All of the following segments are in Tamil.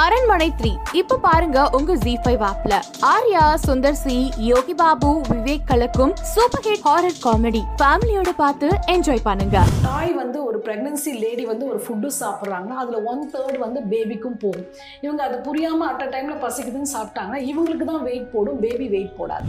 அரண்மனை த்ரீ. இப்ப பாருங்க உங்க ஜி ஃபைவ் ஆப்ல ஆர்யா சுந்தர் சி யோகி பாபு விவேக் கலக்கும் சூப்பர் ஹிட் ஹாரர் காமெடி ஃபேமிலியோட பார்த்து என்ஜாய் பண்ணுங்க. தாய் வந்து ஒரு பிரெக்னன்சி லேடி வந்து ஒரு ஃபுட்டு சாப்பிட்றாங்கன்னா அதில் ஒன் தேர்ட் வந்து பேபிக்கும் போகும். இவங்க அது புரியாமல் அட் அ டைமில் பசிக்குதுன்னு சாப்பிட்டாங்கன்னா இவங்களுக்கு தான் வெயிட் போடும். பேபி வெயிட் போடாது.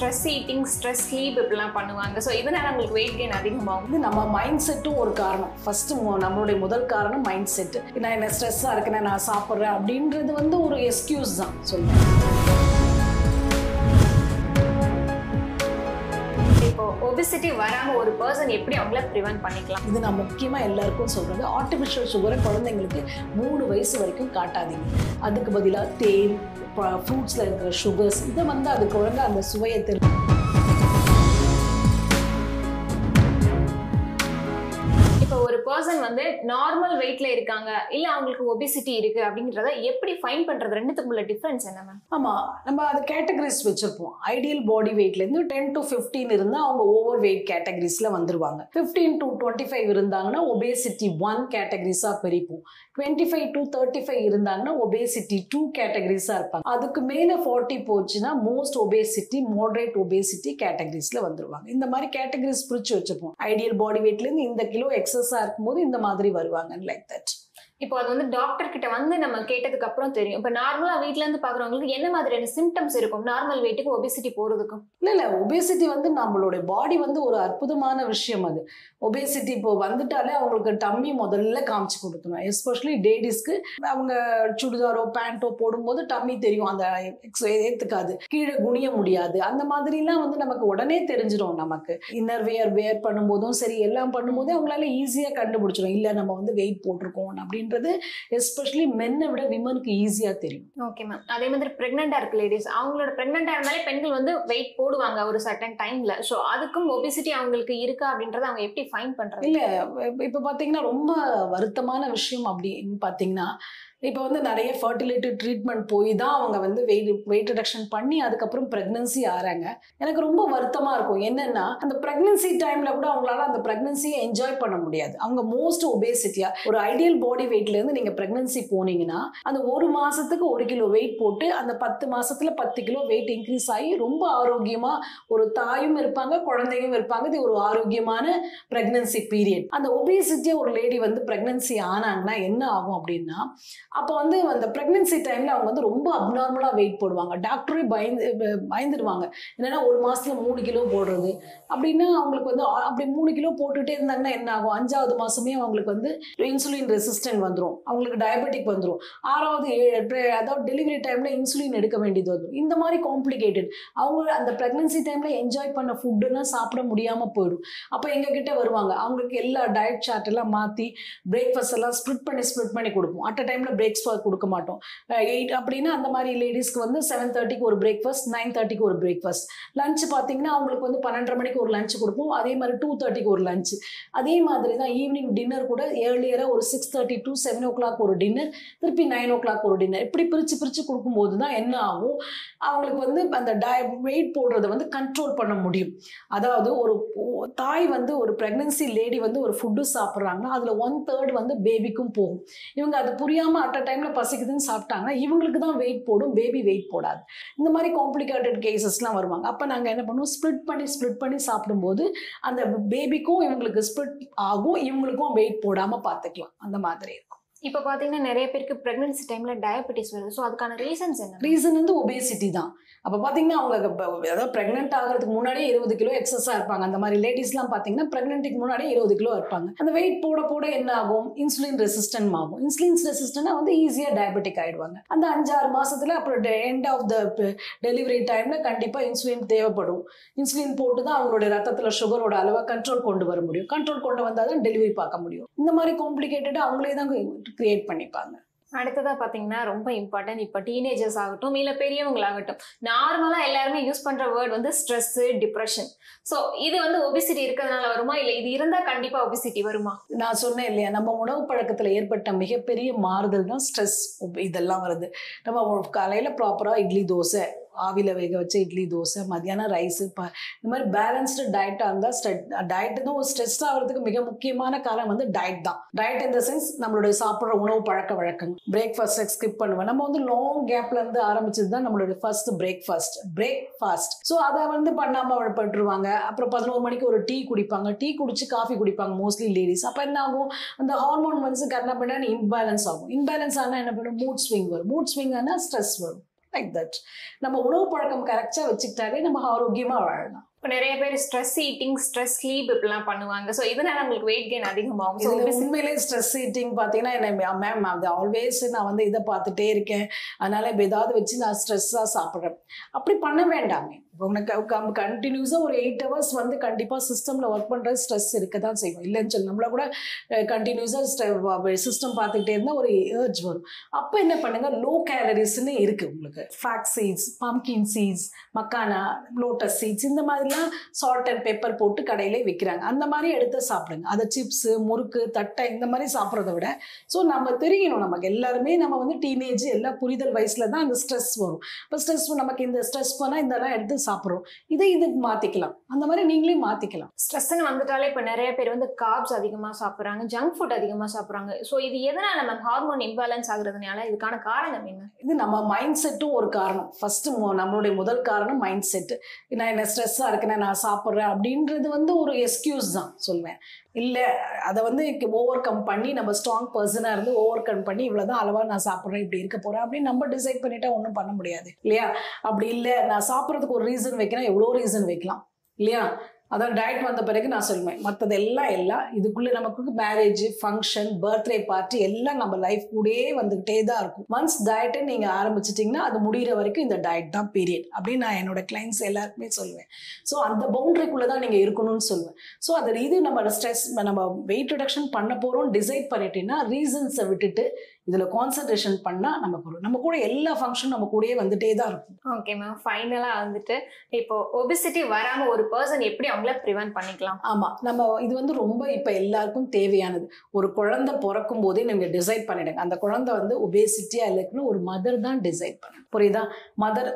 ஸ்ட்ரெஸ் ஈட்டிங் ஸ்ட்ரெஸ் ஸ்லீப் இப்படிலாம் பண்ணுவாங்க. ஸோ இதனால உங்களுக்கு வெயிட் கெயின் அதிகமாகும். வந்து நம்ம மைண்ட் செட்டும் ஒரு காரணம். ஃபஸ்ட்டு நம்மளுடைய முதல் காரணம் மைண்ட் செட்டு நான் என்ன ஸ்ட்ரெஸ்ஸாக இருக்கேன் நான் சாப்பிட்றேன் அப்படின்றது வந்து ஒரு எக்ஸ்கியூஸ் தான். சொல்லுவேன் ஒபிசிட்டி வராமல் ஒரு பர்சன் எப்படி அவங்கள ப்ரிவென்ட் பண்ணிக்கலாம்? இது நான் முக்கியமாக எல்லாருக்கும் சொல்கிறது ஆர்டிஃபிஷியல் சுகரை குழந்தைங்களுக்கு மூணு வயசு வரைக்கும் காட்டாதீங்க. அதுக்கு பதிலாக தேன் ஃப்ரூட்ஸில் இருக்கிற சுகர்ஸ் இதை வந்து அது குழந்தை அந்த சுவையை தெரியும் வந்து நார்மல் வெயிட்ல இருக்காங்க. இல்ல அவங்களுக்கு ஒபிசிட்டி இருக்கு அப்படிங்கறத எப்படி ஃபைன் பண்றது? ரெண்டுத்துக்குள்ள டிஃபரன்ஸ் என்ன மேம் ஆமாம் நம்ம அது கேட்டகரிஸ் வச்சுருப்போம். ஐடியல் பாடி வெயிட்லேருந்து டென் டு ஃபிஃப்டீன் இருந்தால் அவங்க ஓவர் வெயிட் கேட்டகரிஸ்ல வந்துருவாங்க. ஃபிஃப்டீன் டு டுவெண்ட்டி ஃபைவ் இருந்தாங்கன்னா ஒபேசிட்டி ஒன் கேட்டகரிஸா பிரிப்போம். Twenty five to thirty five இருந்தாங்கன்னா ஒபேசிட்டி டூ கேட்டகரிஸாக இருப்பாங்க. அதுக்கு மேலே ஃபார்ட்டி போச்சுன்னா மோஸ்ட் ஒபேசிட்டி மாடரேட் ஒபேசிட்டி கேட்டகரிஸ்ல வந்துருவாங்க. இந்த மாதிரி கேட்டகரிஸ் பிரித்து வச்சிருப்போம். ஐடியல் பாடி வெயிட்லேருந்து இந்த கிலோ எக்ஸஸா இருக்கும்போது இந்த மாதிரி வருவாங்க லைக் தட் இப்போ அது வந்து டாக்டர் கிட்ட வந்து நம்ம கேட்டதுக்கு அப்புறம் தெரியும். இப்போ நார்மலா வீட்ல இருந்து பாக்குறவங்களுக்கு என்ன மாதிரியான சிம்டம்ஸ் இருக்கும்? நார்மல் வெயிட்டுக்கு ஒபேசிட்டி போறதுக்கும் இல்லை இல்ல. ஒபேசிட்டி வந்து நம்மளுடைய பாடி வந்து ஒரு அற்புதமான விஷயம் அது. ஒபேசிட்டி இப்போ வந்துட்டாலே அவங்களுக்கு டம்மி முதல்ல காமிச்சு கொடுக்கணும். எஸ்பெஷலி லேடிஸ்க்கு அவங்க சுடிதாரோ பேண்ட்டோ போடும்போது டம்மி தெரியும். அந்த ஏத்துக்காது. கீழே குனிய முடியாது. அந்த மாதிரிலாம் வந்து நமக்கு உடனே தெரிஞ்சிடும் நமக்கு. இன்னர் வேர் வேர் பண்ணும்போதும் சரி எல்லாம் பண்ணும்போதே அவங்களால ஈஸியாக கண்டுபிடிச்சிடும். இல்லை நம்ம வந்து வெயிட் போட்டிருக்கோம் அப்படின்னு அப்படின்றது எஸ்பெஷலி மென்னை விட விமனுக்கு ஈஸியாக தெரியும். ஓகே மேம் அதே மாதிரி பிரெக்னெண்டா இருக்கு லேடிஸ் அவங்களோட பிரெக்னெண்டா இருந்தாலே பெண்கள் வந்து வெயிட் போடுவாங்க ஒரு சர்டன் டைம்ல ஸோ அதுக்கும் ஒபிசிட்டி அவங்களுக்கு இருக்கா அப்படின்றத அவங்க எப்படி ஃபைன் பண்றது? இல்ல இப்ப- பாத்தீங்கன்னா ரொம்ப வருத்தமான விஷயம் அப்படின்னு பாத்தீங்கன்னா இப்போ வந்து நிறைய ஃபர்டிலிட்டி ட்ரீட்மெண்ட் போய் தான் அவங்க வந்து வெயிட் வெயிட் ரிடக்ஷன் பண்ணி அதுக்கப்புறம் ப்ரெக்னன்சி ஆறாங்க. எனக்கு ரொம்ப வருத்தமாக இருக்கும். என்னென்னா அந்த ப்ரெக்னன்சி டைமில் கூட அவங்களால அந்த ப்ரெக்னன்சியை என்ஜாய் பண்ண முடியாது. அவங்க மோஸ்ட் ஒபேசிட்டியாக ஒரு ஐடியல் பாடி வெயிட்லேருந்து நீங்கள் ப்ரெக்னன்சி போனீங்கன்னா அந்த ஒரு மாதத்துக்கு ஒரு கிலோ வெயிட் போட்டு அந்த பத்து மாதத்தில் பத்து கிலோ வெயிட் இன்க்ரீஸ் ஆகி ரொம்ப ஆரோக்கியமாக ஒரு தாயும் இருப்பாங்க குழந்தையும் இருப்பாங்க. இது ஒரு ஆரோக்கியமான ப்ரெக்னன்சி பீரியட் அந்த ஒபேசிட்டியாக ஒரு லேடி வந்து ப்ரெக்னன்சி ஆனாங்கன்னா என்ன ஆகும் அப்படின்னா அப்போ வந்து அந்த ப்ரெக்னன்சி டைமில் அவங்க வந்து ரொம்ப அப்நார்மலாக வெயிட் போடுவாங்க. டாக்டரே பயந்து பயந்துடுவாங்க என்னன்னா ஒரு மாசத்துல மூணு கிலோ போடுறது. அப்படின்னா அவங்களுக்கு வந்து அப்படி மூணு கிலோ போட்டுட்டே இருந்தாங்கன்னா என்ன ஆகும்? அஞ்சாவது மாசமே அவங்களுக்கு வந்து இன்சுலின் ரெசிஸ்டன்ட் வந்துடும் அவங்களுக்கு டயபெட்டிக் வந்துடும் ஆறாவது ஏழு அதாவது டெலிவரி டைமில் இன்சுலின் எடுக்க வேண்டியது வந்துடும் இந்த மாதிரி காம்ப்ளிகேட்டட் அவங்க அந்த ப்ரெக்னன்சி டைமில் என்ஜாய் பண்ண ஃபுட்டுலாம் சாப்பிட முடியாமல் போயிடும். அப்போ எங்ககிட்ட வருவாங்க. அவங்களுக்கு எல்லா டயட் சார்ட் எல்லாம் மாற்றி பிரேக்ஃபாஸ்ட் எல்லாம் ஸ்ப்ளிட் பண்ணி ஸ்ப்ளிட் பண்ணி கொடுப்போம். அட் டைமில் பிரேக்ஃபாஸ்ட் கொடுக்க மாட்டோம். எயிட் அப்படின்னா அந்த மாதிரி லேடிஸ்க்கு வந்து செவன் தேர்ட்டிக்கு ஒரு பிரேக்ஃபாஸ்ட் நைன் தேர்ட்டிக்கு ஒரு பிரேக்ஃபாஸ்ட் லஞ்ச் பார்த்தீங்கன்னா அவங்களுக்கு வந்து பன்னெண்டரை மணிக்கு ஒரு லஞ்ச் கொடுப்போம். அதே மாதிரி டூ தேர்ட்டிக்கு ஒரு லஞ்ச் அதே மாதிரி தான் ஈவினிங் டின்னர் கூட ஏர்லியராக ஒரு six thirty to seven o'clock ஒரு டின்னர் திருப்பி நைன் ஓ கிளாக் ஒரு டின்னர் இப்படி பிரித்து பிரித்து கொடுக்கும்போது தான் என்ன ஆகும்? அவங்களுக்கு வந்து அந்த டய வெயிட் போடுறத வந்து கண்ட்ரோல் பண்ண முடியும். அதாவது ஒரு தாய் வந்து ஒரு ப்ரெக்னன்சி லேடி வந்து ஒரு ஃபுட்டு சாப்பிட்றாங்கன்னா அதில் ஒன் தேர்ட் வந்து பேபிக்கும் போகும். இவங்க அது புரியாமல் அட் அ டைமில் பசிக்குதுன்னு சாப்பிட்டாங்கன்னா இவங்களுக்கு தான் வெயிட் போடும் பேபி வெயிட் போடாது. இந்த மாதிரி காம்ப்ளிகேட்டட் கேசஸ்லாம் வருவாங்க. அப்போ நாங்கள் என்ன பண்ணுவோம்? ஸ்ப்ளிட் பண்ணி ஸ்ப்ளிட் பண்ணி சாப்பிடும்போது அந்த பேபிக்கும் இவங்களுக்கு ஸ்ப்ளிட் ஆகும் இவங்களுக்கும் வெயிட் போடாமல் பார்த்துக்கலாம். அந்த மாதிரி இருக்கும். இப்போ பார்த்தீங்கன்னா நிறைய பேருக்கு ப்ரெக்னன்சி டைம்ல டயபெட்டிஸ் வருது. ஸோ அதுக்கான ரீசன்ஸ் என்ன? ரீசன் வந்து ஒபேசிட்டி தான். அப்போ பார்த்தீங்கன்னா அவங்க ஏதாவது அதாவது ப்ரெக்னென்ட் ஆகிறதுக்கு முன்னாடியே இருபது கிலோ எக்ஸஸாக இருப்பாங்க. அந்த மாதிரி லேடிஸ்லாம் பார்த்தீங்கன்னா ப்ரெக்னென்ட்டுக்கு முன்னாடியே இருபது கிலோ இருப்பாங்க. அந்த வெயிட் போட போட என்ன ஆகும்? இன்சுலின் ரெசிஸ்டன்ட் ஆகும். இன்சுலின் ரெசிஸ்டன்ட் வந்து ஈஸியாக டயபெட்டிக் ஆகிடுவாங்க அந்த அஞ்சாறு மாதத்தில் அப்புறம் எண்ட் ஆஃப் த டெலிவரி டைம்ல கண்டிப்பாக இன்சுலின் தேவைப்படும். இன்சுலின் போட்டு தான் அவங்களுடைய ரத்தத்தில் சுகரோட அளவை கண்ட்ரோல் கொண்டு வர முடியும். கண்ட்ரோல் கொண்டு வந்தால் தான் டெலிவரி பார்க்க முடியும். இந்த மாதிரி காம்ப்ளிகேட்டடாக அவங்களே தான் கிரியேட் பண்ணிப்பாங்க. அடுத்ததா பாத்தீங்கன்னா ரொம்ப இம்பார்ட்டன்ட் இப்போ டீனேஜர்ஸ் ஆகட்டும் இல்ல பெரியவங்களாகட்டும் நார்மலா எல்லாருமே யூஸ் பண்ற வேர்ட் வந்து ஸ்ட்ரெஸ் டிப்ரெஷன் ஸோ இது வந்து ஒபிசிட்டி இருக்கிறதுனால வருமா? இல்ல இது இருந்தா கண்டிப்பா ஒபிசிட்டி வருமா? நான் சொன்னேன் இல்லையா நம்ம உணவு பழக்கத்தில் ஏற்பட்ட மிகப்பெரிய மாறுதல் தான் ஸ்ட்ரெஸ் இதெல்லாம் வருது. நம்ம காலையில் ப்ராப்பராக இட்லி தோசை ஆவியில் வேக வச்ச இட்லி தோசை மத்தியானம் ரைஸு ப இந்த மாதிரி பேலன்ஸ்டு டயட்டாக இருந்தால் ஸ்ட்ரெட் டயட்டு தான் ஒரு ஸ்ட்ரெஸ் ஆகிறதுக்கு மிக முக்கியமான காரணம் வந்து டயட் தான். டயட் இந்த சென்ஸ் நம்மளுடைய சாப்பிட்ற உணவு பழக்க வழக்கங்கள். பிரேக்ஃபாஸ்ட்டை ஸ்கிப் பண்ணுவேன் நம்ம வந்து லாங் கேப்ல இருந்து ஆரம்பிச்சது தான் நம்மளுடைய ஃபர்ஸ்ட் பிரேக்ஃபாஸ்ட் பிரேக்ஃபாஸ்ட் ஸோ அதை வந்து பண்ணாமல் பட்டுருவாங்க அப்புறம் பதினோரு மணிக்கு ஒரு டீ குடிப்பாங்க. டீ குடிச்சு காஃபி குடிப்பாங்க மோஸ்ட்லி லேடிஸ் அப்போ என்ன ஆகும்? அந்த ஹார்மோன் வந்து கரெக்டாக பண்ணால் இன்பேலன்ஸ் ஆகும். இன்பேலன்ஸ் ஆனால் என்ன பண்ணும்? மூட் ஸ்விங் வரும். மூட் ஸ்விங் ஆனால் ஸ்ட்ரெஸ் வரும். லைக் தட் நம்ம உணவு பழக்கம் கரெக்டாக வச்சுக்கிட்டாலே நம்ம ஆரோக்கியமாக வாழலாம். இப்போ நிறைய பேர் ஸ்ட்ரெஸ் ஈட்டிங் ஸ்ட்ரெஸ் ஸ்லீப் இப்படிலாம் பண்ணுவாங்க. ஸோ இதனால உங்களுக்கு வெயிட் கெயின் அதிகமாகும். ஸோ இதுல உண்மையிலேயே ஸ்ட்ரெஸ் ஈட்டிங் பார்த்தீங்கன்னா என்ன மேம் அது ஆல்வேஸ் நான் வந்து இதை பார்த்துட்டே இருக்கேன். அதனால இப்போ ஏதாவது வச்சு நான் ஸ்ட்ரெஸ்ஸாக சாப்பிட்றேன். அப்படி பண்ண வேண்டாமே. உனக்கு கண்டினியூஸாக ஒரு எயிட் ஹவர்ஸ் வந்து கண்டிப்பாக சிஸ்டமில் ஒர்க் பண்ணுற ஸ்ட்ரெஸ் இருக்க தான் செய்வோம் இல்லைன்னு சொல்லி நம்மள கூட கண்டினியூஸாக சிஸ்டம் பார்த்துக்கிட்டே இருந்தால் ஒரு ஏர்ஜ் வரும். அப்போ என்ன பண்ணுங்க? லோ கேலரிஸ்ன்னு இருக்குது உங்களுக்கு. Flax seeds pumpkin seeds makhana lotus seeds இந்த மாதிரிலாம் சால்ட் அண்ட் பெப்பர் போட்டு கடையிலே விற்கிறாங்க அந்த மாதிரி எடுத்து சாப்பிடுங்க. அதை சிப்ஸு முறுக்கு தட்டை இந்த மாதிரி சாப்பிட்றத விட ஸோ நம்ம தெரியணும் நமக்கு. எல்லாருமே நம்ம வந்து டீனேஜ் எல்லாம் புரிதல் வயசில் தான் அந்த ஸ்ட்ரெஸ் வரும். இப்போ ஸ்ட்ரெஸ் நமக்கு இந்த ஸ்ட்ரெஸ் பண்ணால் இதெல்லாம் எடுத்து சாப்பிட்றோம். இதை இதுக்கு மாற்றிக்கலாம் அந்த மாதிரி நீங்களே மாற்றிக்கலாம் ஸ்ட்ரெஸ்ன்னு வந்துட்டாலே இப்போ நிறைய பேர் வந்து கார்ப்ஸ் அதிகமாக சாப்பிட்றாங்க ஜங்க் ஃபுட் அதிகமாக சாப்பிட்றாங்க. ஸோ இது எதனால நம்ம ஹார்மோன் இம்பேலன்ஸ் ஆகுறதுனால இதுக்கான காரணம் என்ன? இது நம்ம மைண்ட் செட்டும் ஒரு காரணம். ஃபர்ஸ்ட் நம்மளுடைய முதல் காரணம் மைண்ட் செட் நான் என்ன ஸ்ட்ரெஸ்ஸாக இருக்கேன் நான் சாப்பிட்றேன் அப்படின்றது வந்து ஒரு எக்ஸ்கியூஸ் தான் சொல்வேன். இல்லை அதை வந்து ஓவர் கம் பண்ணி நம்ம ஸ்ட்ராங் பர்சனாக இருந்து ஓவர் கம் பண்ணி இவ்வளோதான் அளவாக நான் சாப்பிட்றேன் இப்படி இருக்க போகிறேன் அப்படின்னு நம்ம டிசைட் பண்ணிட்டா ஒன்றும் பண்ண முடியாது. இல்லையா? அப்படி இல்லை நான் சாப்பிட்றதுக்கு ஒரு ரீசன் ரீசன் வைக்கணும் எவ்வளோ ரீசன் வைக்கலாம். இல்லையா? அதான் டயட் வந்த பிறகு நான் சொல்லுவேன். மற்றது எல்லாம் எல்லாம் இதுக்குள்ளே நமக்கு மேரேஜ் ஃபங்க்ஷன் பர்த்டே பார்ட்டி எல்லாம் நம்ம லைஃப் கூடயே வந்துக்கிட்டே தான் இருக்கும். ஒன்ஸ் டயட்டை நீங்கள் ஆரம்பிச்சிட்டிங்கன்னா அது முடிகிற வரைக்கும் இந்த டயட் தான் பீரியட் அப்படின்னு நான் என்னோட கிளைண்ட்ஸ் எல்லாருக்குமே சொல்லுவேன். ஸோ அந்த பவுண்டரிக்குள்ளே தான் நீங்கள் இருக்கணும்னு சொல்லுவேன். ஸோ அது இது நம்ம ஸ்ட்ரெஸ் நம்ம வெயிட் ரிடக்ஷன் பண்ண போகிறோம் டிசைட் பண்ணிட்டீங்கன்னா ரீசன்ஸை விட்டுட்டு இதில் கான்சன்ட்ரேஷன் பண்ணால் நமக்கு வரும் நம்ம கூட எல்லா ஃபங்க்ஷனும் நம்ம கூடயே வந்துட்டே தான் இருக்கும். ஓகே மேம் ஃபைனலாக வந்துட்டு இப்போ ஒபிசிட்டி வராமல் ஒரு பர்சன் எப்படி அவங்கள ப்ரிவென்ட் பண்ணிக்கலாம்? ஆமாம் நம்ம இது வந்து ரொம்ப இப்போ எல்லாருக்கும் தேவையானது. ஒரு குழந்தை பிறக்கும் போதே நீங்கள் டிசைட் பண்ணிடுங்க. அந்த குழந்தை வந்து ஒபேசிட்டியாக இருக்குன்னு ஒரு மதர் தான் டிசைட் பண்ணணும் புரியுதா? மதர்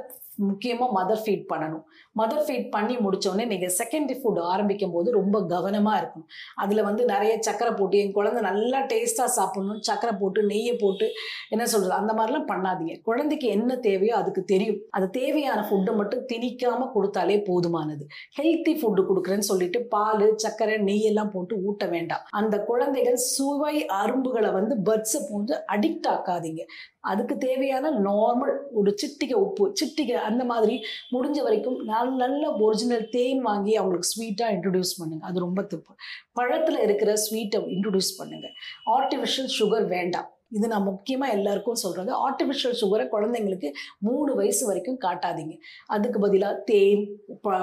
முக்கியமாக மதர் ஃபீட் பண்ணணும். மதர் ஃபீட் பண்ணி முடித்தோடனே நீங்கள் செகண்டரி ஃபுட் ஆரம்பிக்கும் போது ரொம்ப கவனமாக இருக்கணும். அதில் வந்து நிறைய சக்கரை போட்டு என் குழந்தை நல்லா டேஸ்ட்டாக சாப்பிடணும். சக்கரை போட்டு நெய்யை போட்டு என்ன சொல்கிறது அந்த மாதிரிலாம் பண்ணாதீங்க. குழந்தைக்கு என்ன தேவையோ அதுக்கு தெரியும். அது தேவையான ஃபுட்டை மட்டும் திணிக்காமல் கொடுத்தாலே போதுமானது. ஹெல்த்தி ஃபுட்டு கொடுக்குறேன்னு சொல்லிட்டு பால் சக்கரை நெய் எல்லாம் போட்டு ஊட்ட வேண்டாம். அந்த குழந்தைகள் சுவை அரும்புகளை வந்து பர்ட்ஸை போட்டு அடிக்ட் ஆக்காதீங்க. அதுக்கு தேவையான நார்மல் ஒரு சிட்டிகை உப்பு சிட்டிகை அந்த மாதிரி முடிஞ்ச வரைக்கும் நல்ல நல்ல ஒரிஜினல் தேன் வாங்கி அவங்களுக்கு ஸ்வீட்டாக இன்ட்ரடியூஸ் பண்ணுங்கள் அது ரொம்ப தப்பு. பழத்தில் இருக்கிற ஸ்வீட்டை இன்ட்ரடியூஸ் பண்ணுங்கள் ஆர்டிஃபிஷியல் சுகர் வேண்டாம். இது நான் முக்கியமாக எல்லாருக்கும் சொல்கிறது ஆர்டிஃபிஷியல் சுகரை குழந்தைங்களுக்கு மூணு வயசு வரைக்கும் காட்டாதீங்க. அதுக்கு பதிலாக தேன்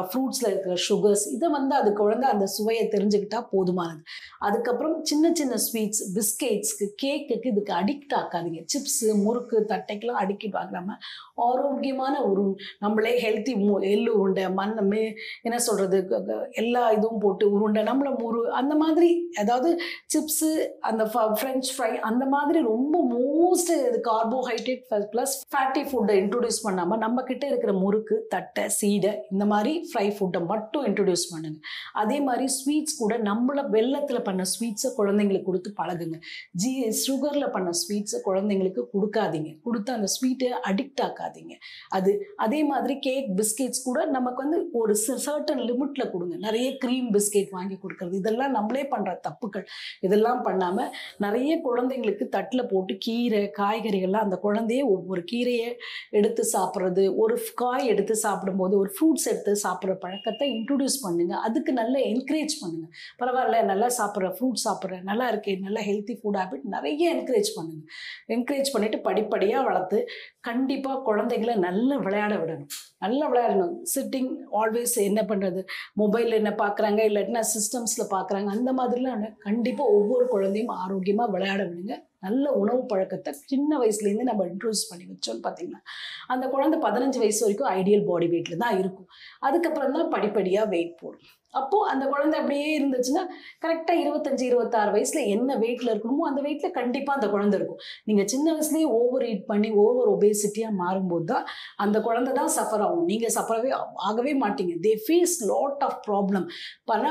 ஃப்ரூட்ஸில் இருக்கிற சுகர்ஸ் இதை வந்து அது குழந்தை அந்த சுவையை தெரிஞ்சுக்கிட்டால் போதுமானது. அதுக்கப்புறம் சின்ன சின்ன ஸ்வீட்ஸ் பிஸ்கெட்ஸ்க்கு கேக்குக்கு இதுக்கு அடிக்ட் ஆக்காதீங்க. சிப்ஸு முறுக்கு தட்டைக்கெல்லாம் அடிக்ட் ஆகாம ஆரோக்கியமான ஒரு நம்மளே ஹெல்த்தி மு எள்ளு உருண்டை மண்ணமே என்ன சொல்கிறது எல்லா இதுவும் போட்டு உருண்டை நம்மளை முறு அந்த மாதிரி அதாவது சிப்ஸு அந்த ஃப்ரெஞ்ச் ஃப்ரை அந்த மாதிரி ரொம்ப ரொம்ப மோஸ்ட் இது கார்போஹைட்ரேட் ப்ளஸ் ஃபேட்டி ஃபுட்டை இன்ட்ரடியூஸ் பண்ணாமல் நம்ம கிட்ட இருக்கிற முறுக்கு தட்டை சீடை இந்த மாதிரி ஃப்ரை ஃபுட்டை மட்டும் இன்ட்ரடியூஸ் பண்ணுங்க. அதே மாதிரி ஸ்வீட்ஸ் கூட நம்மள வெள்ளத்தில் பண்ண ஸ்வீட்ஸை குழந்தைங்களுக்கு கொடுத்து பழகுங்க. ஜி சுகரில் பண்ண ஸ்வீட்ஸை குழந்தைங்களுக்கு கொடுக்காதீங்க. கொடுத்து அந்த ஸ்வீட்டை அடிக்ட் ஆக்காதீங்க. அது அதே மாதிரி கேக் பிஸ்கெட்ஸ் கூட நமக்கு வந்து ஒரு சர்டன் லிமிட்ல கொடுங்க. நிறைய க்ரீம் பிஸ்கெட் வாங்கி கொடுக்கறது. இதெல்லாம் நம்மளே பண்ற தப்புகள். இதெல்லாம் பண்ணாம நிறைய குழந்தைங்களுக்கு தட்டில் போட்டு கீரை காய்கறிகள்லாம் அந்த குழந்தையே ஒவ்வொரு கீரையை எடுத்து சாப்பிட்றது ஒரு காய் எடுத்து சாப்பிடும்போது ஒரு ஃப்ரூட்ஸ் எடுத்து சாப்பிட்ற பழக்கத்தை இன்ட்ரடியூஸ் பண்ணுங்கள் அதுக்கு நல்ல என்கரேஜ் பண்ணுங்கள் பரவாயில்ல நல்லா சாப்பிட்ற ஃப்ரூட் சாப்பிட்ற நல்லா இருக்கே நல்ல ஹெல்த்தி ஃபுட் ஹேபிட் நிறைய என்கரேஜ் பண்ணுங்கள் என்கரேஜ் பண்ணிவிட்டு படிப்படியாக வளர்த்து கண்டிப்பாக குழந்தைகளை நல்லா விளையாட விடணும். நல்லா விளையாடணும். சிட்டிங் ஆல்வேஸ் என்ன பண்ணுறது மொபைலில் என்ன பார்க்குறாங்க இல்லாட்டினா சிஸ்டம்ஸில் பார்க்குறாங்க அந்த மாதிரிலாம் கண்டிப்பாக ஒவ்வொரு குழந்தையும் ஆரோக்கியமாக விளையாட விடுங்க. நல்ல உணவு பழக்கத்தை சின்ன வயசுலேருந்து நம்ம இன்ட்ரூஸ் பண்ணி வச்சோம்னு பார்த்தீங்கன்னா அந்த குழந்தை பதினஞ்சு வயசு வரைக்கும் ஐடியல் பாடி வெயிட்டில் தான் இருக்கும். அதுக்கப்புறம் தான் படிப்படியாக வெயிட் போடும். அப்போது அந்த குழந்தை அப்படியே இருந்துச்சுன்னா கரெக்டாக இருபத்தஞ்சு இருபத்தாறு வயசில் என்ன வெயிட்டில் இருக்கணுமோ அந்த வெயிட்டில் கண்டிப்பாக அந்த குழந்தை இருக்கும். நீங்கள் சின்ன வயசுலேயே ஓவர் ஈட் பண்ணி ஓவர் ஒபேசிட்டியாக மாறும்போது தான் அந்த குழந்தை தான் சஃபர் ஆகும். நீங்கள் சஃபரவே ஆகவே மாட்டீங்க. They face lot of problem பல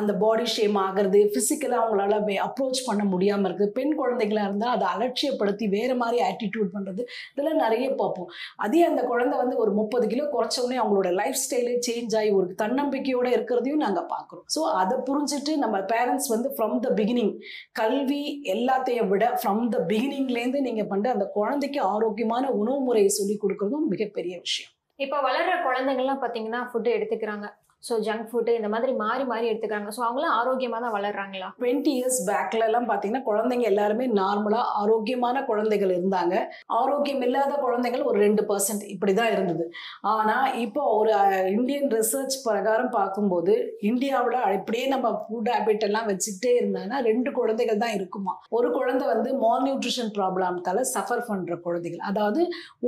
அந்த பாடி ஷேம் ஆகிறது ஃபிசிக்கலாக அவங்களால அப்ரோச் பண்ண முடியாமல் இருக்குது. பெண் குழந்தைகளா இருந்தால் அதை அலட்சியப்படுத்தி வேறு மாதிரி ஆட்டிடியூட் பண்ணுறது இதெல்லாம் நிறைய பார்ப்போம். அதே அந்த குழந்தை வந்து ஒரு முப்பது கிலோ குறைச்சோடனே அவங்களோட லைஃப் ஸ்டைலே சேஞ்ச் ஆகி ஒரு தன்னம்பிக்கையோட இருக்கிறதையும் நாங்கள் பார்க்குறோம் ஸோ அதை புரிஞ்சுட்டு நம்ம பேரண்ட்ஸ் வந்து ஃப்ரம் த பிகினிங் கல்வி எல்லாத்தையும் விட ஃப்ரம் த பிகினிங்லேருந்து நீங்கள் பண்ணுற அந்த குழந்தைக்கு ஆரோக்கியமான உணவு முறையை சொல்லி கொடுக்குறதும் மிகப்பெரிய விஷயம். இப்போ வளர்ற குழந்தைங்கள்லாம் பார்த்தீங்கன்னா ஃபுட்டு எடுத்துக்கிறாங்க. ஸோ ஜங்க் ஃபுட்டு இந்த மாதிரி மாறி மாறி எடுத்துக்கிறாங்க. ஸோ அவங்களாம் ஆரோக்கியமாக தான் வளர்றாங்களா? டுவெண்ட்டி இயர்ஸ் பேக்ல எல்லாம் பார்த்தீங்கன்னா குழந்தைங்க எல்லாருமே நார்மலாக ஆரோக்கியமான குழந்தைகள் இருந்தாங்க. ஆரோக்கியம் இல்லாத குழந்தைகள் ஒரு ரெண்டு பர்சன்ட் இப்படி தான் இருந்தது. ஆனால் இப்போ ஒரு இந்தியன் ரிசர்ச் பிரகாரம் பார்க்கும்போது இந்தியாவோட இப்படியே நம்ம ஃபுட் ஹேபிட் எல்லாம் வச்சுக்கிட்டே இருந்தாங்கன்னா ரெண்டு குழந்தைகள் தான் இருக்குமா? ஒரு குழந்தை வந்து மால் நியூட்ரிஷன் சஃபர் பண்ணுற குழந்தைகள். அதாவது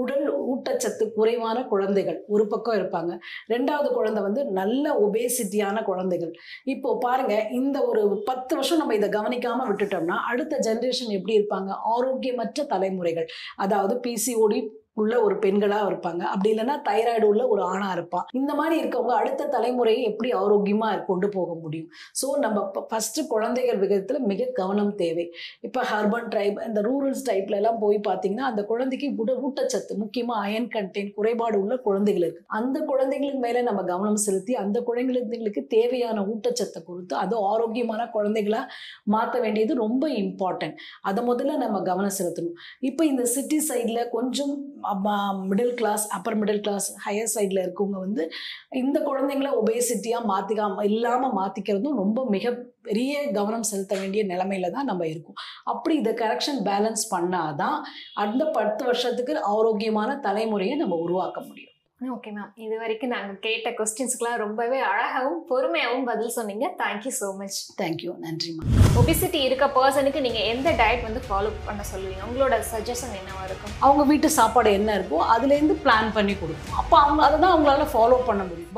உடல் ஊட்டச்சத்து குறைவான குழந்தைகள் ஒரு பக்கம் இருப்பாங்க. ரெண்டாவது குழந்தை வந்து நல்ல ஒபேசிட்டியான குழந்தைகள். இப்போ பாருங்க இந்த ஒரு பத்து வருஷம் நம்ம இதை கவனிக்காம விட்டுட்டோம்னா அடுத்த ஜெனரேஷன் எப்படி இருப்பாங்க? ஆரோக்கியமற்ற தலைமுறைகள். அதாவது பிசிஓடி உள்ள ஒரு பெண்களாக இருப்பாங்க. அப்படி இல்லைன்னா தைராய்டு உள்ள ஒரு ஆணாக இருப்பான். இந்த மாதிரி இருக்கவங்க அடுத்த தலைமுறையை எப்படி ஆரோக்கியமாக கொண்டு போக முடியும்? ஸோ நம்ம ஃபஸ்ட்டு குழந்தைகள் விகிதத்தில் மிக கவனம் தேவை. இப்போ ஹர்பன் ட்ரைப் இந்த ரூரல்ஸ் டைப்ல எல்லாம் போய் பார்த்தீங்கன்னா அந்த குழந்தைக்கு உட ஊட்டச்சத்து முக்கியமாக அயன் கண்டென்ட் குறைபாடு உள்ள குழந்தைகள் இருக்கு. அந்த குழந்தைகளுக்கு மேலே நம்ம கவனம் செலுத்தி அந்த குழந்தைங்களுக்கு தேவையான ஊட்டச்சத்தை கொடுத்து அது ஆரோக்கியமான குழந்தைகளா மாற்ற வேண்டியது ரொம்ப இம்பார்ட்டன்ட் அதை முதல்ல நம்ம கவனம் செலுத்தணும். இப்போ இந்த சிட்டி சைடில் கொஞ்சம் middle class upper middle class higher சைடில் இருக்கவங்க வந்து இந்த குழந்தைங்கள ஒபேசிட்டியாக மாற்றிக்காம இல்லாமல் மாற்றிக்கிறதும் ரொம்ப மிக பெரிய கவனம் செலுத்த வேண்டிய நிலைமையில தான் நம்ம இருக்கோம். அப்படி இதை கரெக்ஷன் பேலன்ஸ் பண்ணாதான் அந்த பத்து வருஷத்துக்கு ஆரோக்கியமான தலைமுறையை நம்ம உருவாக்க முடியும். ஓகே மேம் இது வரைக்கும் நாங்கள் கேட்ட கொஸ்டின்ஸ்க்குலாம் ரொம்பவே அழகாகவும் பொறுமையாகவும் பதில் சொன்னீங்க. Thank you so much thank you நன்றிம்மா ஒபிசிட்டி இருக்க பர்சனுக்கு நீங்கள் எந்த டயட் வந்து ஃபாலோ பண்ண சொல்லுவீங்க? உங்களோட சஜஷன் என்னவா இருக்கும்? அவங்க வீட்டு சாப்பாடு என்ன இருக்கோ அதுலேருந்து பிளான் பண்ணி கொடுப்போம் அப்போ அவங்க அதை தான் அவங்களால ஃபாலோ பண்ண முடியும்.